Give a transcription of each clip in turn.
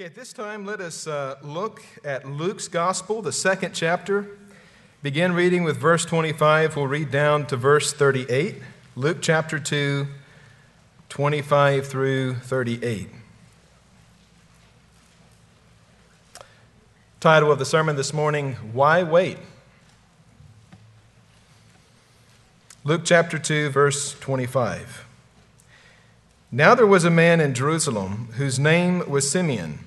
Okay, at this time, let us uh, look at Luke's Gospel, the second chapter. Begin reading with verse 25. We'll read down to verse 38. Luke chapter 2, 25 through 38. Title of the sermon this morning Why Wait? Luke chapter 2, verse 25. Now there was a man in Jerusalem whose name was Simeon.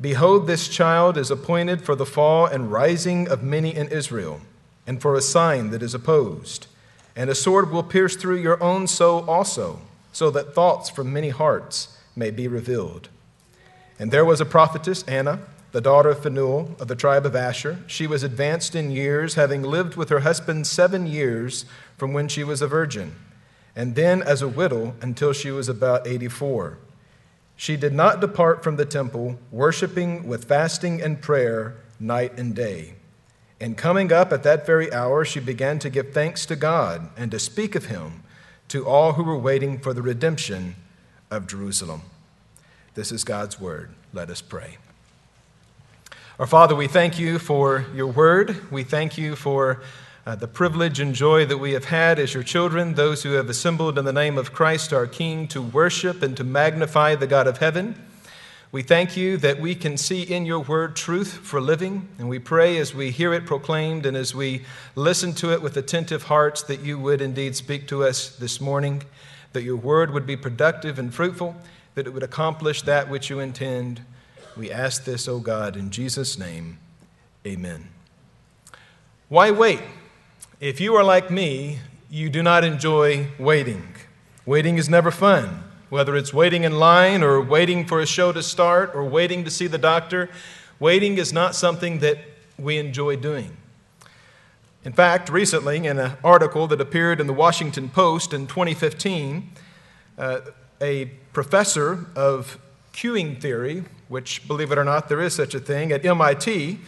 Behold, this child is appointed for the fall and rising of many in Israel, and for a sign that is opposed. And a sword will pierce through your own soul also, so that thoughts from many hearts may be revealed. And there was a prophetess, Anna, the daughter of Phanuel of the tribe of Asher. She was advanced in years, having lived with her husband seven years from when she was a virgin, and then as a widow until she was about 84. She did not depart from the temple, worshiping with fasting and prayer night and day. And coming up at that very hour, she began to give thanks to God and to speak of him to all who were waiting for the redemption of Jerusalem. This is God's word. Let us pray. Our Father, we thank you for your word. We thank you for uh, the privilege and joy that we have had as your children, those who have assembled in the name of Christ our King to worship and to magnify the God of heaven. We thank you that we can see in your word truth for living, and we pray as we hear it proclaimed and as we listen to it with attentive hearts that you would indeed speak to us this morning, that your word would be productive and fruitful, that it would accomplish that which you intend. We ask this, O God, in Jesus' name. Amen. Why wait? If you are like me, you do not enjoy waiting. Waiting is never fun, whether it's waiting in line or waiting for a show to start or waiting to see the doctor. Waiting is not something that we enjoy doing. In fact, recently, in an article that appeared in the Washington Post in 2015, uh, a professor of queuing theory, which, believe it or not, there is such a thing at MIT,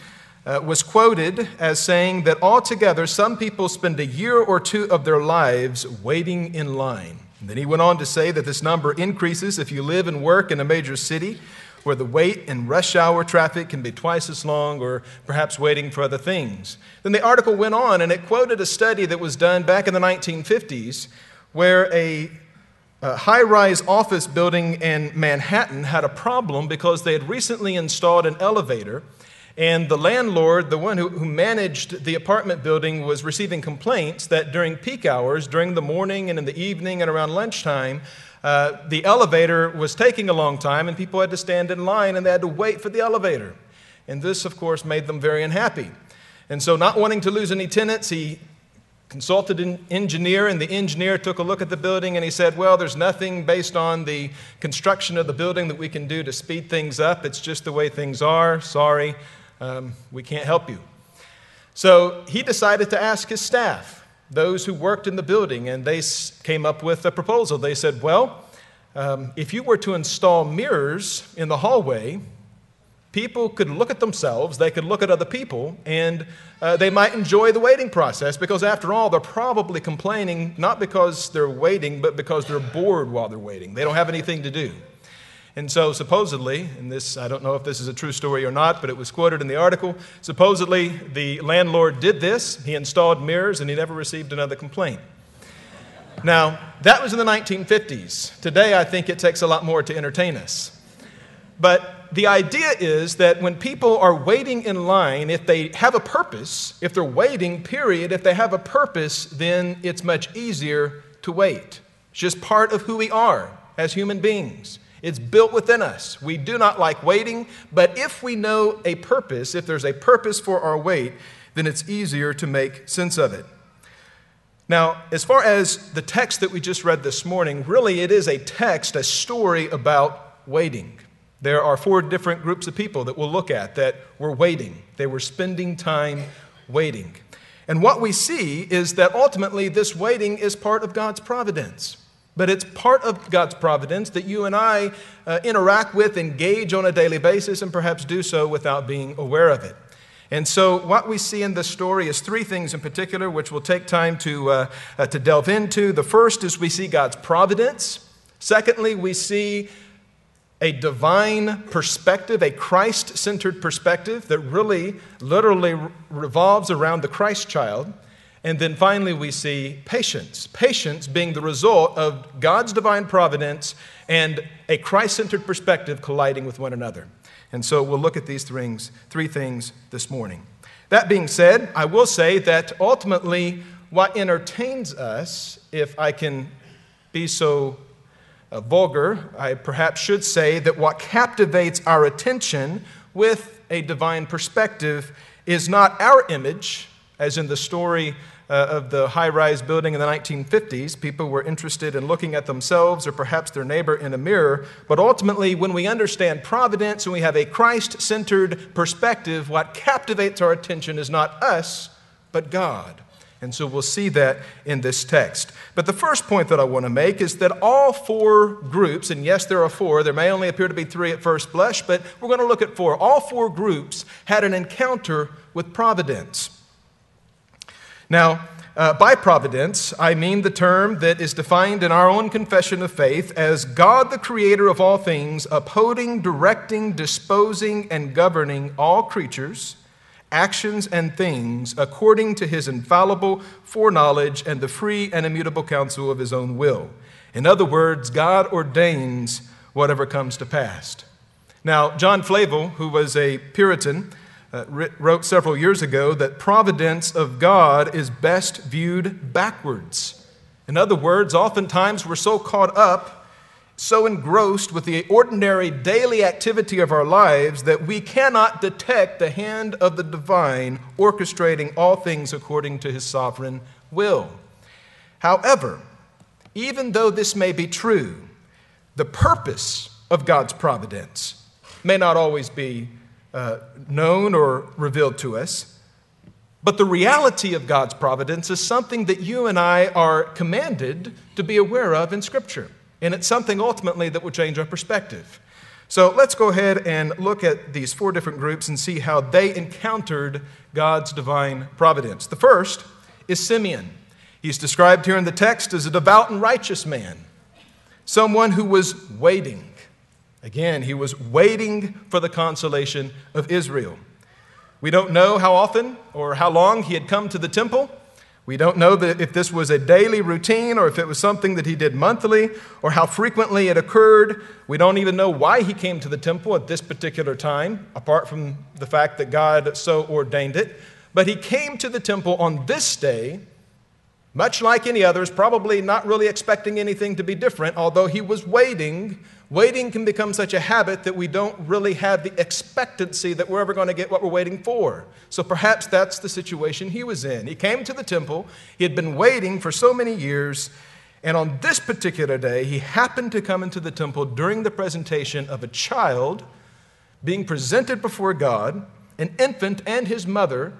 uh, was quoted as saying that altogether some people spend a year or two of their lives waiting in line. And then he went on to say that this number increases if you live and work in a major city where the wait in rush hour traffic can be twice as long or perhaps waiting for other things. Then the article went on and it quoted a study that was done back in the 1950s where a a high rise office building in Manhattan had a problem because they had recently installed an elevator and the landlord, the one who, who managed the apartment building, was receiving complaints that during peak hours, during the morning and in the evening and around lunchtime, uh, the elevator was taking a long time and people had to stand in line and they had to wait for the elevator. And this, of course, made them very unhappy. And so, not wanting to lose any tenants, he consulted an engineer, and the engineer took a look at the building and he said, Well, there's nothing based on the construction of the building that we can do to speed things up. It's just the way things are. Sorry um, we can't help you. So he decided to ask his staff, those who worked in the building, and they came up with a proposal. They said, Well, um, if you were to install mirrors in the hallway, people could look at themselves, they could look at other people, and uh, they might enjoy the waiting process because, after all, they're probably complaining not because they're waiting, but because they're bored while they're waiting. They don't have anything to do. And so, supposedly, and this, I don't know if this is a true story or not, but it was quoted in the article. Supposedly, the landlord did this. He installed mirrors and he never received another complaint. Now, that was in the 1950s. Today, I think it takes a lot more to entertain us. But the idea is that when people are waiting in line, if they have a purpose, if they're waiting, period, if they have a purpose, then it's much easier to wait. It's just part of who we are as human beings. It's built within us. We do not like waiting, but if we know a purpose, if there's a purpose for our wait, then it's easier to make sense of it. Now, as far as the text that we just read this morning, really it is a text, a story about waiting. There are four different groups of people that we'll look at that were waiting. They were spending time waiting. And what we see is that ultimately this waiting is part of God's providence. But it's part of God's providence that you and I uh, interact with, engage on a daily basis, and perhaps do so without being aware of it. And so, what we see in this story is three things in particular, which we'll take time to, uh, uh, to delve into. The first is we see God's providence. Secondly, we see a divine perspective, a Christ centered perspective that really, literally revolves around the Christ child. And then finally, we see patience. Patience being the result of God's divine providence and a Christ centered perspective colliding with one another. And so we'll look at these things, three things this morning. That being said, I will say that ultimately, what entertains us, if I can be so uh, vulgar, I perhaps should say that what captivates our attention with a divine perspective is not our image, as in the story uh, of the high rise building in the 1950s. People were interested in looking at themselves or perhaps their neighbor in a mirror. But ultimately, when we understand providence and we have a Christ centered perspective, what captivates our attention is not us, but God. And so we'll see that in this text. But the first point that I want to make is that all four groups, and yes, there are four, there may only appear to be three at first blush, but we're going to look at four. All four groups had an encounter with providence. Now, uh, by providence, I mean the term that is defined in our own confession of faith as God, the creator of all things, upholding, directing, disposing, and governing all creatures, actions, and things according to his infallible foreknowledge and the free and immutable counsel of his own will. In other words, God ordains whatever comes to pass. Now, John Flavel, who was a Puritan, uh, wrote several years ago that providence of God is best viewed backwards. In other words, oftentimes we're so caught up, so engrossed with the ordinary daily activity of our lives that we cannot detect the hand of the divine orchestrating all things according to his sovereign will. However, even though this may be true, the purpose of God's providence may not always be uh, known or revealed to us. But the reality of God's providence is something that you and I are commanded to be aware of in Scripture. And it's something ultimately that will change our perspective. So let's go ahead and look at these four different groups and see how they encountered God's divine providence. The first is Simeon. He's described here in the text as a devout and righteous man, someone who was waiting. Again, he was waiting for the consolation of Israel. We don't know how often or how long he had come to the temple. We don't know if this was a daily routine or if it was something that he did monthly or how frequently it occurred. We don't even know why he came to the temple at this particular time, apart from the fact that God so ordained it. But he came to the temple on this day, much like any others, probably not really expecting anything to be different, although he was waiting Waiting can become such a habit that we don't really have the expectancy that we're ever going to get what we're waiting for. So perhaps that's the situation he was in. He came to the temple, he had been waiting for so many years, and on this particular day, he happened to come into the temple during the presentation of a child being presented before God, an infant and his mother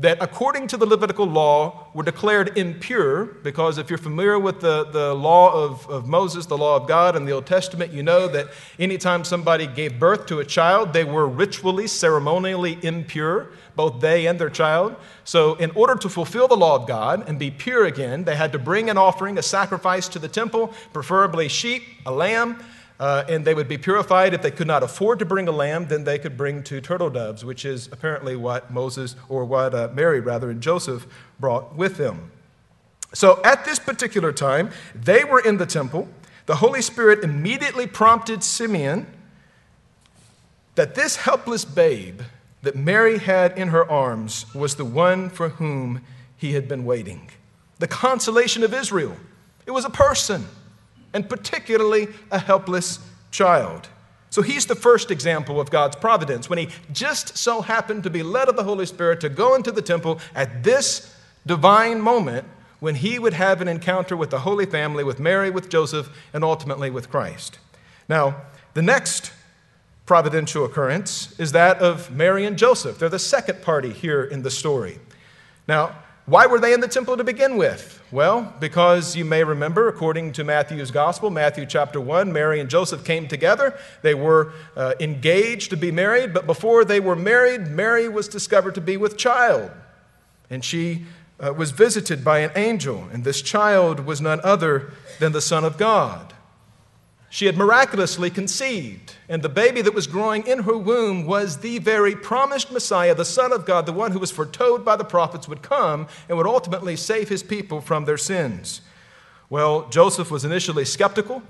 that, according to the Levitical law, were declared impure, because if you're familiar with the, the law of, of Moses, the law of God in the Old Testament, you know that anytime somebody gave birth to a child, they were ritually, ceremonially impure, both they and their child. So, in order to fulfill the law of God and be pure again, they had to bring an offering, a sacrifice to the temple, preferably sheep, a lamb. Uh, and they would be purified. If they could not afford to bring a lamb, then they could bring two turtle doves, which is apparently what Moses, or what uh, Mary, rather, and Joseph brought with them. So at this particular time, they were in the temple. The Holy Spirit immediately prompted Simeon that this helpless babe that Mary had in her arms was the one for whom he had been waiting. The consolation of Israel. It was a person, and particularly a helpless child. So he's the first example of God's providence when he just so happened to be led of the Holy Spirit to go into the temple at this divine moment when he would have an encounter with the Holy Family, with Mary, with Joseph, and ultimately with Christ. Now, the next providential occurrence is that of Mary and Joseph. They're the second party here in the story. Now, why were they in the temple to begin with? Well, because you may remember, according to Matthew's gospel, Matthew chapter 1, Mary and Joseph came together. They were uh, engaged to be married, but before they were married, Mary was discovered to be with child. And she uh, was visited by an angel, and this child was none other than the Son of God. She had miraculously conceived, and the baby that was growing in her womb was the very promised Messiah, the Son of God, the one who was foretold by the prophets would come and would ultimately save his people from their sins. Well, Joseph was initially skeptical,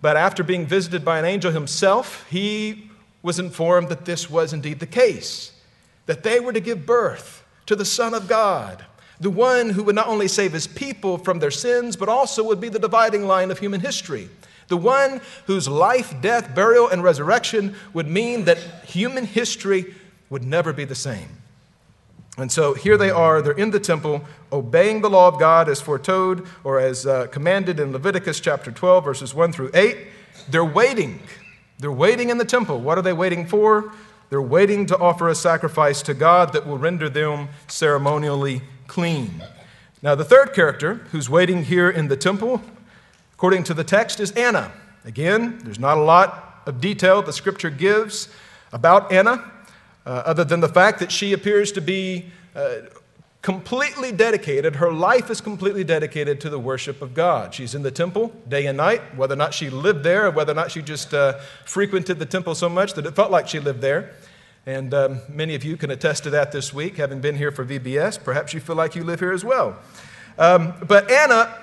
but after being visited by an angel himself, he was informed that this was indeed the case, that they were to give birth to the Son of God, the one who would not only save his people from their sins, but also would be the dividing line of human history. The one whose life, death, burial, and resurrection would mean that human history would never be the same. And so here they are, they're in the temple, obeying the law of God as foretold or as uh, commanded in Leviticus chapter 12, verses 1 through 8. They're waiting. They're waiting in the temple. What are they waiting for? They're waiting to offer a sacrifice to God that will render them ceremonially clean. Now, the third character who's waiting here in the temple according to the text, is Anna. Again, there's not a lot of detail the scripture gives about Anna, uh, other than the fact that she appears to be uh, completely dedicated. Her life is completely dedicated to the worship of God. She's in the temple day and night, whether or not she lived there, or whether or not she just uh, frequented the temple so much that it felt like she lived there. And um, many of you can attest to that this week, having been here for VBS. Perhaps you feel like you live here as well. Um, but Anna,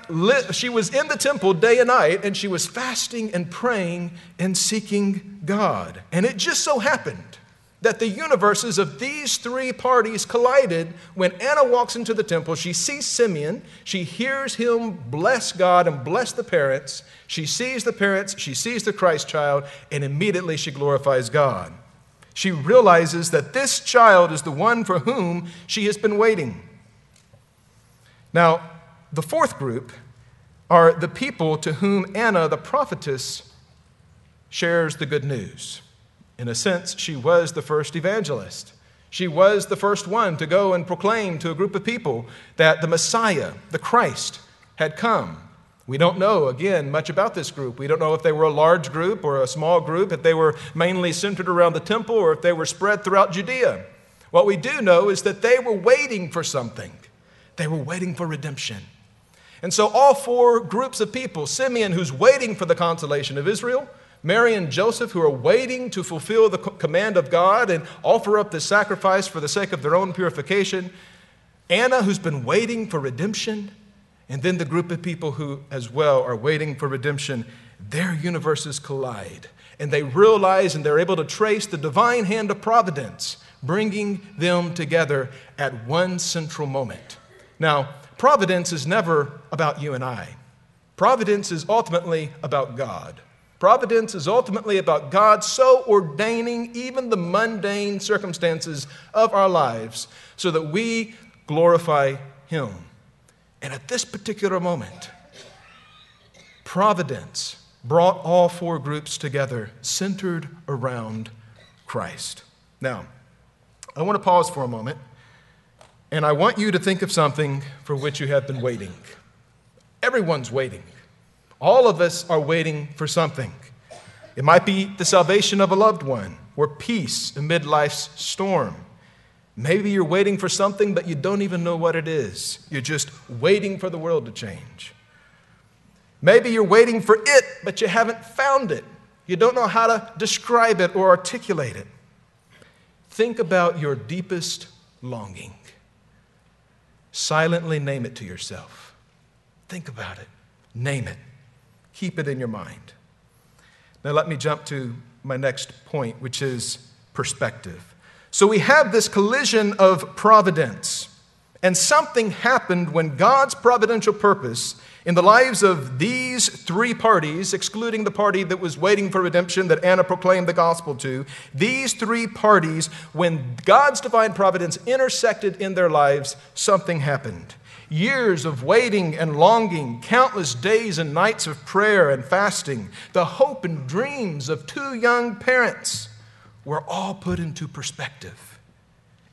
she was in the temple day and night, and she was fasting and praying and seeking God. And it just so happened that the universes of these three parties collided when Anna walks into the temple. She sees Simeon, she hears him bless God and bless the parents. She sees the parents, she sees the Christ child, and immediately she glorifies God. She realizes that this child is the one for whom she has been waiting. Now, the fourth group are the people to whom Anna, the prophetess, shares the good news. In a sense, she was the first evangelist. She was the first one to go and proclaim to a group of people that the Messiah, the Christ, had come. We don't know, again, much about this group. We don't know if they were a large group or a small group, if they were mainly centered around the temple or if they were spread throughout Judea. What we do know is that they were waiting for something. They were waiting for redemption. And so, all four groups of people Simeon, who's waiting for the consolation of Israel, Mary and Joseph, who are waiting to fulfill the command of God and offer up the sacrifice for the sake of their own purification, Anna, who's been waiting for redemption, and then the group of people who, as well, are waiting for redemption, their universes collide. And they realize and they're able to trace the divine hand of providence, bringing them together at one central moment. Now, providence is never about you and I. Providence is ultimately about God. Providence is ultimately about God so ordaining even the mundane circumstances of our lives so that we glorify Him. And at this particular moment, providence brought all four groups together, centered around Christ. Now, I want to pause for a moment and I want you to think of something for which you have been waiting. Everyone's waiting. All of us are waiting for something. It might be the salvation of a loved one or peace amid life's storm. Maybe you're waiting for something, but you don't even know what it is. You're just waiting for the world to change. Maybe you're waiting for it, but you haven't found it. You don't know how to describe it or articulate it. Think about your deepest longing. Silently name it to yourself. Think about it. Name it. Keep it in your mind. Now, let me jump to my next point, which is perspective. So we have this collision of providence. And something happened when God's providential purpose in the lives of these three parties, excluding the party that was waiting for redemption that Anna proclaimed the gospel to, these three parties, when God's divine providence intersected in their lives, something happened. Years of waiting and longing, countless days and nights of prayer and fasting, the hope and dreams of two young parents were all put into perspective.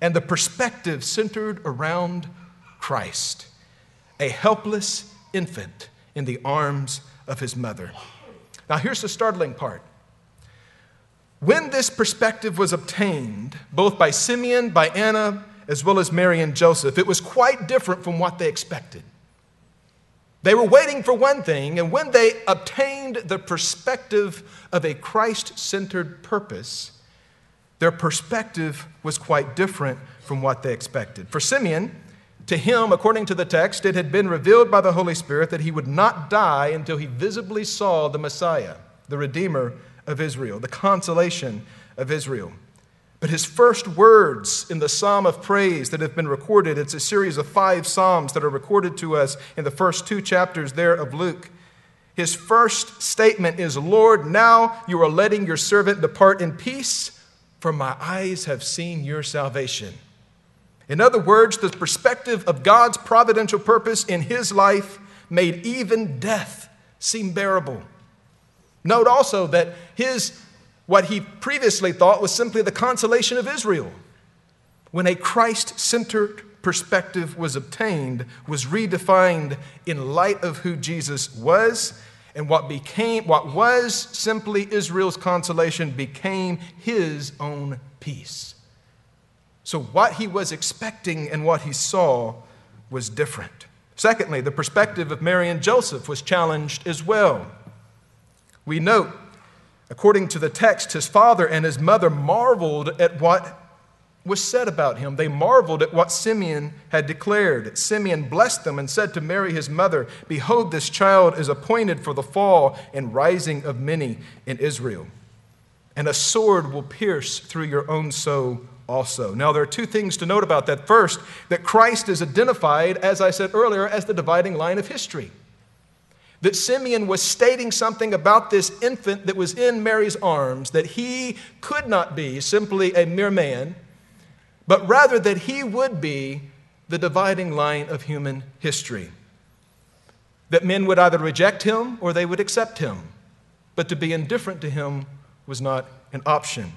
And the perspective centered around Christ, a helpless infant in the arms of his mother. Now, here's the startling part. When this perspective was obtained, both by Simeon, by Anna, as well as Mary and Joseph, it was quite different from what they expected. They were waiting for one thing, and when they obtained the perspective of a Christ centered purpose, their perspective was quite different from what they expected. For Simeon, to him, according to the text, it had been revealed by the Holy Spirit that he would not die until he visibly saw the Messiah, the Redeemer of Israel, the consolation of Israel. But his first words in the psalm of praise that have been recorded, it's a series of five psalms that are recorded to us in the first two chapters there of Luke. His first statement is Lord, now you are letting your servant depart in peace, for my eyes have seen your salvation in other words, the perspective of God's providential purpose in his life made even death seem bearable. Note also that his what he previously thought was simply the consolation of Israel, when a Christ-centered perspective was obtained, was redefined in light of who Jesus was, and what became what was simply Israel's consolation became his own peace. So, what he was expecting and what he saw was different. Secondly, the perspective of Mary and Joseph was challenged as well. We note, according to the text, his father and his mother marveled at what was said about him. They marveled at what Simeon had declared. Simeon blessed them and said to Mary, his mother, Behold, this child is appointed for the fall and rising of many in Israel. And a sword will pierce through your own soul also. Now, there are two things to note about that. First, that Christ is identified, as I said earlier, as the dividing line of history. That Simeon was stating something about this infant that was in Mary's arms, that he could not be simply a mere man, but rather that he would be the dividing line of human history. That men would either reject him or they would accept him, but to be indifferent to him was not an option.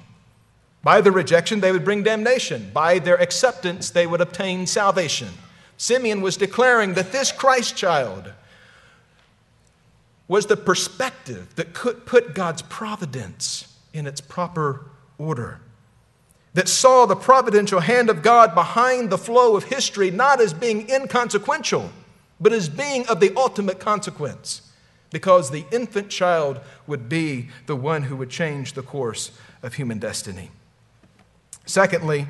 By their rejection, they would bring damnation. By their acceptance, they would obtain salvation. Simeon was declaring that this Christ child was the perspective that could put God's providence in its proper order. That saw the providential hand of God behind the flow of history not as being inconsequential, but as being of the ultimate consequence, because the infant child would be the one who would change the course of human destiny. Secondly,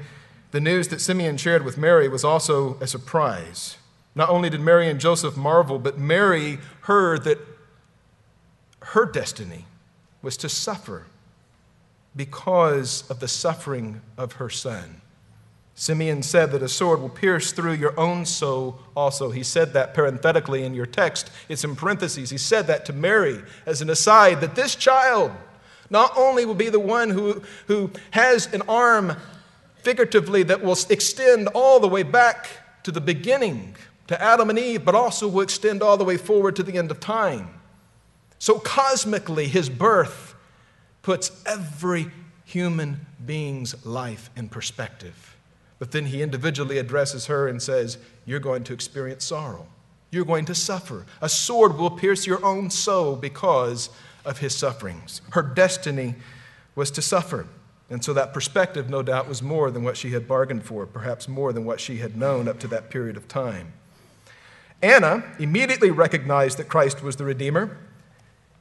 the news that Simeon shared with Mary was also a surprise. Not only did Mary and Joseph marvel, but Mary heard that her destiny was to suffer because of the suffering of her son. Simeon said that a sword will pierce through your own soul also. He said that parenthetically in your text. It's in parentheses. He said that to Mary as an aside that this child not only will be the one who, who has an arm figuratively that will extend all the way back to the beginning, to Adam and Eve, but also will extend all the way forward to the end of time. So, cosmically, his birth puts every human being's life in perspective. But then he individually addresses her and says, You're going to experience sorrow. You're going to suffer. A sword will pierce your own soul because of his sufferings. Her destiny was to suffer. And so that perspective, no doubt, was more than what she had bargained for, perhaps more than what she had known up to that period of time. Anna immediately recognized that Christ was the Redeemer.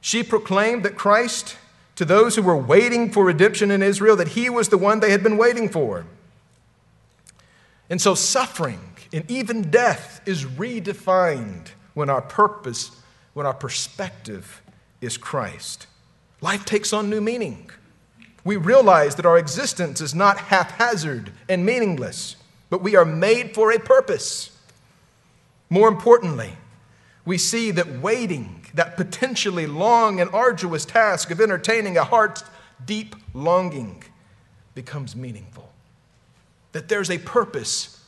She proclaimed that Christ, to those who were waiting for redemption in Israel, that he was the one they had been waiting for. And so suffering and even death is redefined when our purpose, when our perspective is Christ. Life takes on new meaning. We realize that our existence is not haphazard and meaningless, but we are made for a purpose. More importantly, we see that waiting, that potentially long and arduous task of entertaining a heart's deep longing, becomes meaningful. That there's a purpose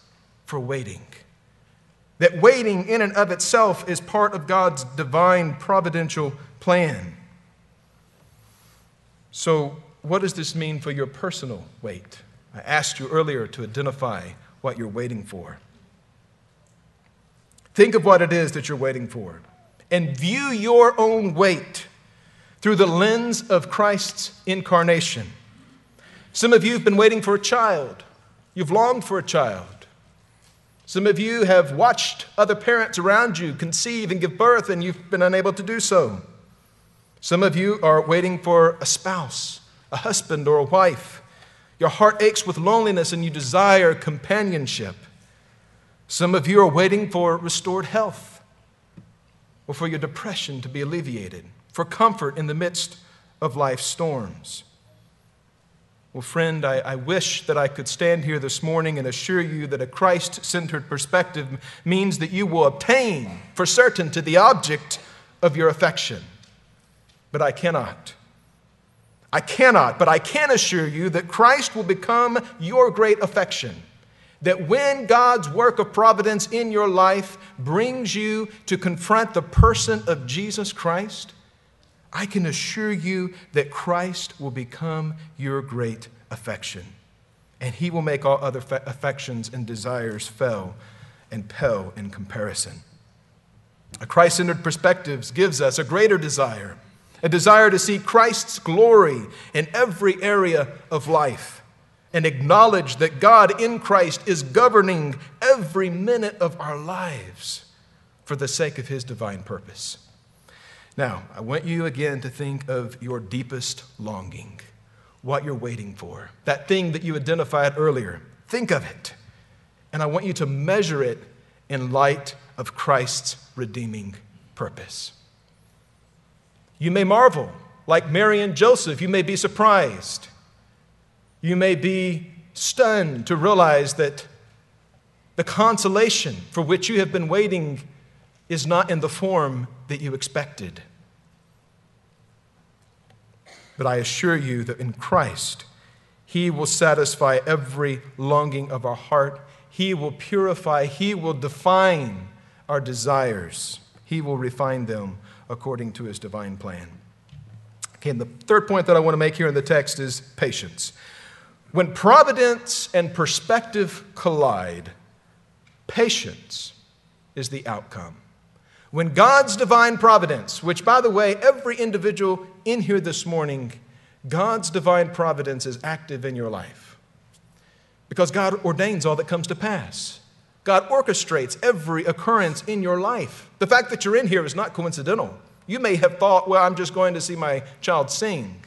for waiting. That waiting in and of itself is part of God's divine providential plan. So, what does this mean for your personal wait? I asked you earlier to identify what you're waiting for. Think of what it is that you're waiting for and view your own wait through the lens of Christ's incarnation. Some of you have been waiting for a child, you've longed for a child. Some of you have watched other parents around you conceive and give birth, and you've been unable to do so. Some of you are waiting for a spouse, a husband, or a wife. Your heart aches with loneliness and you desire companionship. Some of you are waiting for restored health or for your depression to be alleviated, for comfort in the midst of life's storms. Well, friend, I, I, wish that I could stand here this morning and assure you that a Christ centered perspective means that you will obtain for certain to the object of your affection. But I cannot. I cannot, but I can assure you that Christ will become your great affection that when God's work of providence in your life brings you to confront the person of Jesus Christ, I can assure you that Christ will become your great affection. And he will make all other affections and desires fail and pale in comparison. A Christ centered perspective gives us a greater desire, a desire to see Christ's glory in every area of life and acknowledge that God in Christ is governing every minute of our lives for the sake of His divine purpose. Now, I want you again to think of your deepest longing, what you're waiting for, that thing that you identified earlier. Think of it. And I want you to measure it in light of Christ's redeeming purpose. You may marvel, like Mary and Joseph, you may be surprised. You may be stunned to realize that the consolation for which you have been waiting is not in the form that you expected. But I assure you that in Christ, He will satisfy every longing of our heart. He will purify, He will define our desires, He will refine them according to His divine plan. Okay, and the third point that I want to make here in the text is patience. When providence and perspective collide, patience is the outcome. When God's divine providence, which, by the way, every individual in here this morning, God's divine providence is active in your life. Because God ordains all that comes to pass. God orchestrates every occurrence in your life. The fact that you're in here is not coincidental. You may have thought, well, I'm just going to see my child sing.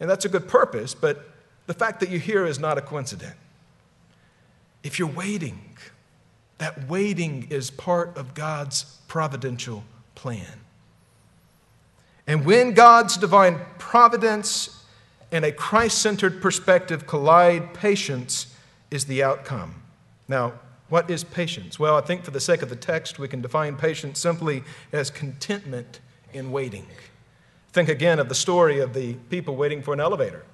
And that's a good purpose, but the fact that you're here is not a coincidence. If you're waiting, that waiting is part of God's providential plan. And when God's divine providence and a Christ centered perspective collide, patience is the outcome. Now, what is patience? Well, I think for the sake of the text, we can define patience simply as contentment in waiting. Think again of the story of the people waiting for an elevator.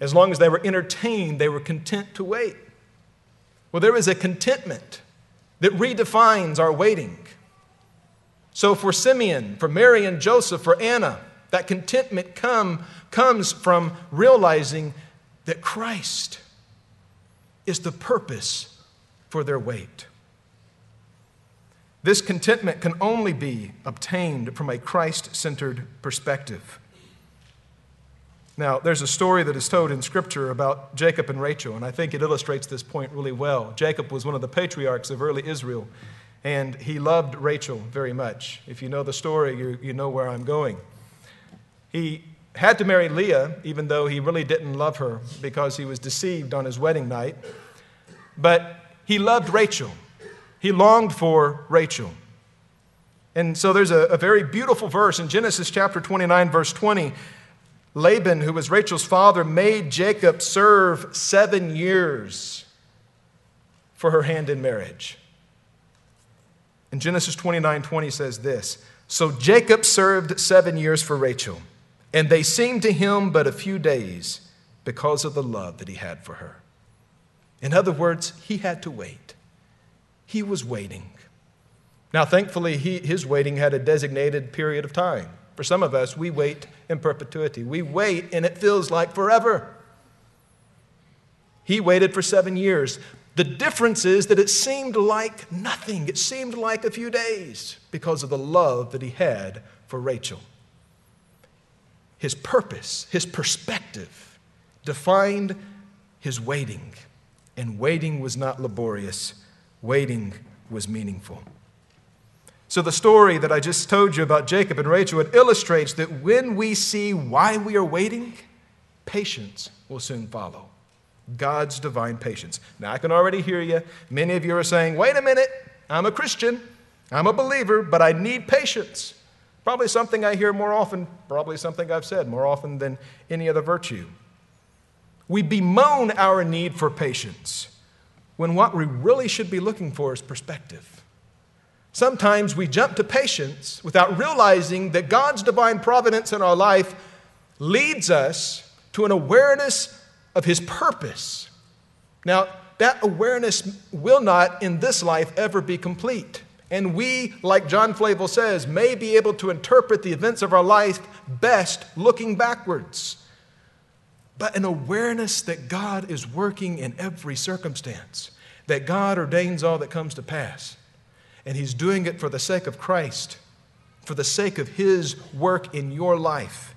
As long as they were entertained, they were content to wait. Well, there is a contentment that redefines our waiting. So, for Simeon, for Mary and Joseph, for Anna, that contentment come, comes from realizing that Christ is the purpose for their wait. This contentment can only be obtained from a Christ centered perspective. Now, there's a story that is told in Scripture about Jacob and Rachel, and I think it illustrates this point really well. Jacob was one of the patriarchs of early Israel, and he loved Rachel very much. If you know the story, you, you know where I'm going. He had to marry Leah, even though he really didn't love her because he was deceived on his wedding night. But he loved Rachel, he longed for Rachel. And so there's a, a very beautiful verse in Genesis chapter 29, verse 20 Laban, who was Rachel's father, made Jacob serve seven years for her hand in marriage. And Genesis 29 20 says this So Jacob served seven years for Rachel, and they seemed to him but a few days because of the love that he had for her. In other words, he had to wait. He was waiting. Now, thankfully, he, his waiting had a designated period of time. For some of us, we wait in perpetuity. We wait and it feels like forever. He waited for seven years. The difference is that it seemed like nothing. It seemed like a few days because of the love that he had for Rachel. His purpose, his perspective defined his waiting. And waiting was not laborious, waiting was meaningful. So, the story that I just told you about Jacob and Rachel, it illustrates that when we see why we are waiting, patience will soon follow. God's divine patience. Now, I can already hear you. Many of you are saying, wait a minute, I'm a Christian, I'm a believer, but I need patience. Probably something I hear more often, probably something I've said more often than any other virtue. We bemoan our need for patience when what we really should be looking for is perspective. Sometimes we jump to patience without realizing that God's divine providence in our life leads us to an awareness of His purpose. Now, that awareness will not in this life ever be complete. And we, like John Flavel says, may be able to interpret the events of our life best looking backwards. But an awareness that God is working in every circumstance, that God ordains all that comes to pass and He's doing it for the sake of Christ, for the sake of His work in your life.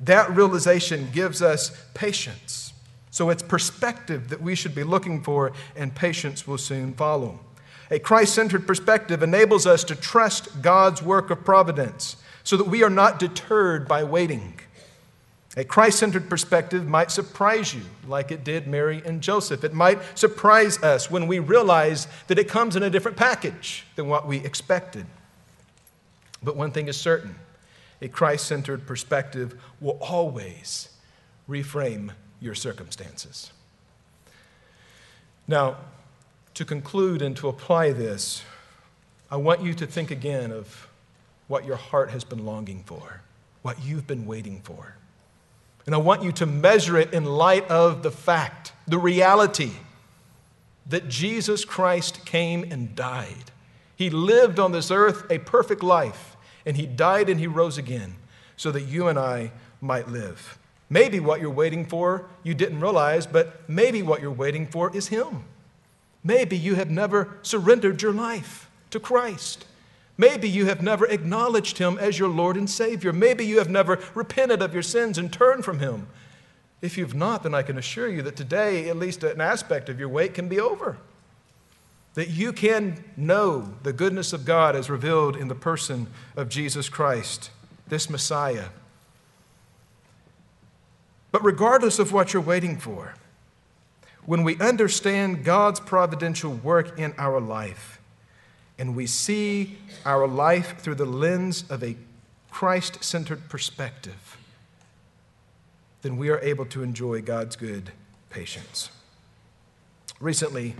That realization gives us patience. So it's perspective that we should be looking for, and patience will soon follow. A Christ centered perspective enables us to trust God's work of providence so that we are not deterred by waiting. A Christ centered perspective might surprise you, like it did Mary and Joseph. It might surprise us when we realize that it comes in a different package than what we expected. But one thing is certain a Christ centered perspective will always reframe your circumstances. Now, to conclude and to apply this, I want you to think again of what your heart has been longing for, what you've been waiting for. And I want you to measure it in light of the fact, the reality that Jesus Christ came and died. He lived on this earth a perfect life, and He died and He rose again so that you and I might live. Maybe what you're waiting for you didn't realize, but maybe what you're waiting for is Him. Maybe you have never surrendered your life to Christ. Maybe you have never acknowledged him as your Lord and Savior. Maybe you have never repented of your sins and turned from him. If you've not, then I can assure you that today, at least an aspect of your wait can be over. That you can know the goodness of God as revealed in the person of Jesus Christ, this Messiah. But regardless of what you're waiting for, when we understand God's providential work in our life, and we see our life through the lens of a Christ centered perspective, then we are able to enjoy God's good patience. Recently,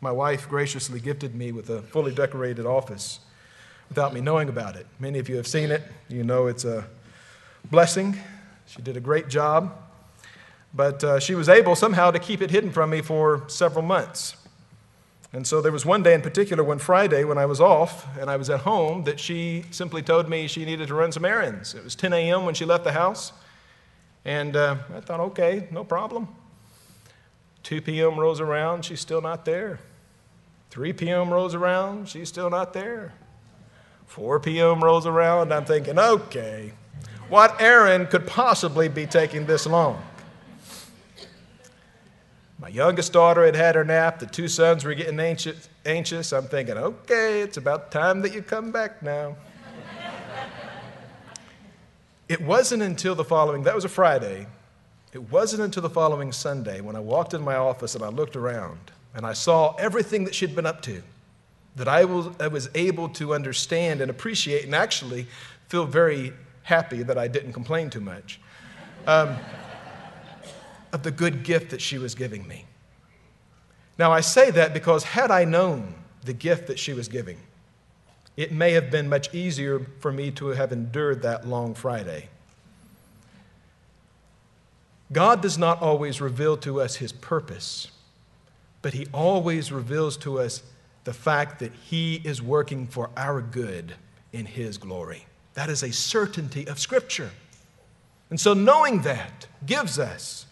my wife graciously gifted me with a fully decorated office without me knowing about it. Many of you have seen it, you know it's a blessing. She did a great job, but uh, she was able somehow to keep it hidden from me for several months. And so there was one day in particular, one Friday when I was off and I was at home, that she simply told me she needed to run some errands. It was 10 a.m. when she left the house. And uh, I thought, okay, no problem. 2 p.m. rolls around, she's still not there. 3 p.m. rolls around, she's still not there. 4 p.m. rolls around, I'm thinking, okay, what errand could possibly be taking this long? My youngest daughter had had her nap. The two sons were getting anxious. anxious. I'm thinking, okay, it's about time that you come back now. it wasn't until the following, that was a Friday, it wasn't until the following Sunday when I walked in my office and I looked around and I saw everything that she'd been up to that I was, able to understand and appreciate and actually feel very happy that I didn't complain too much. um, of the good gift that she was giving me. Now, I say that because had I known the gift that she was giving, it may have been much easier for me to have endured that long Friday. God does not always reveal to us his purpose, but he always reveals to us the fact that he is working for our good in his glory. That is a certainty of Scripture. And so, knowing that gives us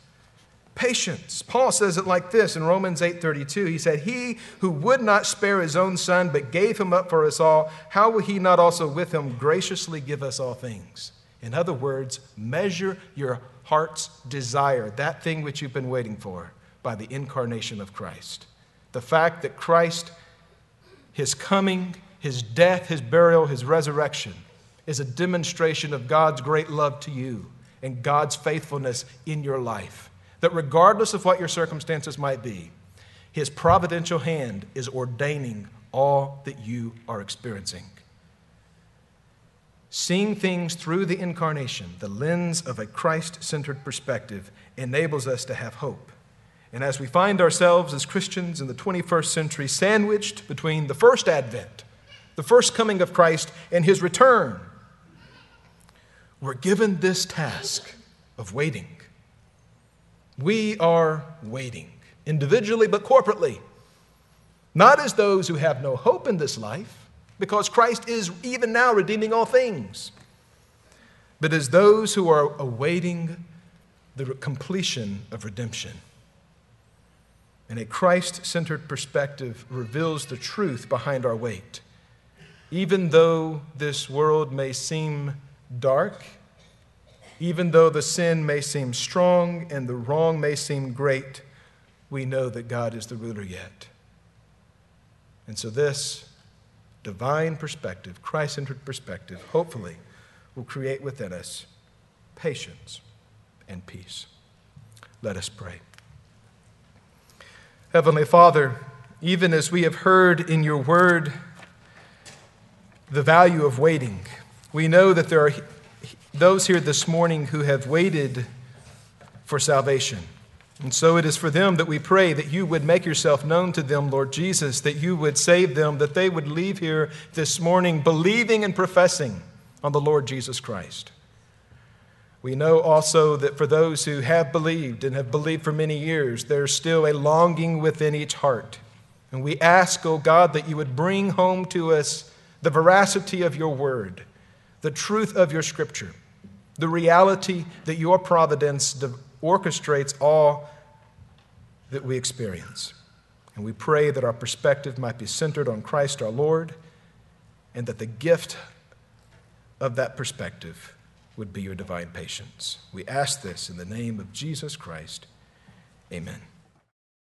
patience. Paul says it like this in Romans 8:32. He said, "He who would not spare his own son but gave him up for us all, how will he not also with him graciously give us all things?" In other words, measure your heart's desire, that thing which you've been waiting for, by the incarnation of Christ. The fact that Christ, his coming, his death, his burial, his resurrection, is a demonstration of God's great love to you and God's faithfulness in your life. That regardless of what your circumstances might be, his providential hand is ordaining all that you are experiencing. Seeing things through the incarnation, the lens of a Christ centered perspective, enables us to have hope. And as we find ourselves as Christians in the 21st century sandwiched between the first advent, the first coming of Christ, and his return, we're given this task of waiting. We are waiting, individually but corporately, not as those who have no hope in this life because Christ is even now redeeming all things, but as those who are awaiting the completion of redemption. And a Christ centered perspective reveals the truth behind our wait. Even though this world may seem dark, even though the sin may seem strong and the wrong may seem great, we know that God is the ruler yet. And so, this divine perspective, Christ centered perspective, hopefully will create within us patience and peace. Let us pray. Heavenly Father, even as we have heard in your word the value of waiting, we know that there are those here this morning who have waited for salvation. And so it is for them that we pray that you would make yourself known to them, Lord Jesus, that you would save them, that they would leave here this morning believing and professing on the Lord Jesus Christ. We know also that for those who have believed and have believed for many years, there's still a longing within each heart. And we ask, O oh God, that you would bring home to us the veracity of your word, the truth of your scripture, the reality that your providence orchestrates all that we experience. And we pray that our perspective might be centered on Christ our Lord and that the gift of that perspective would be your divine patience. We ask this in the name of Jesus Christ. Amen.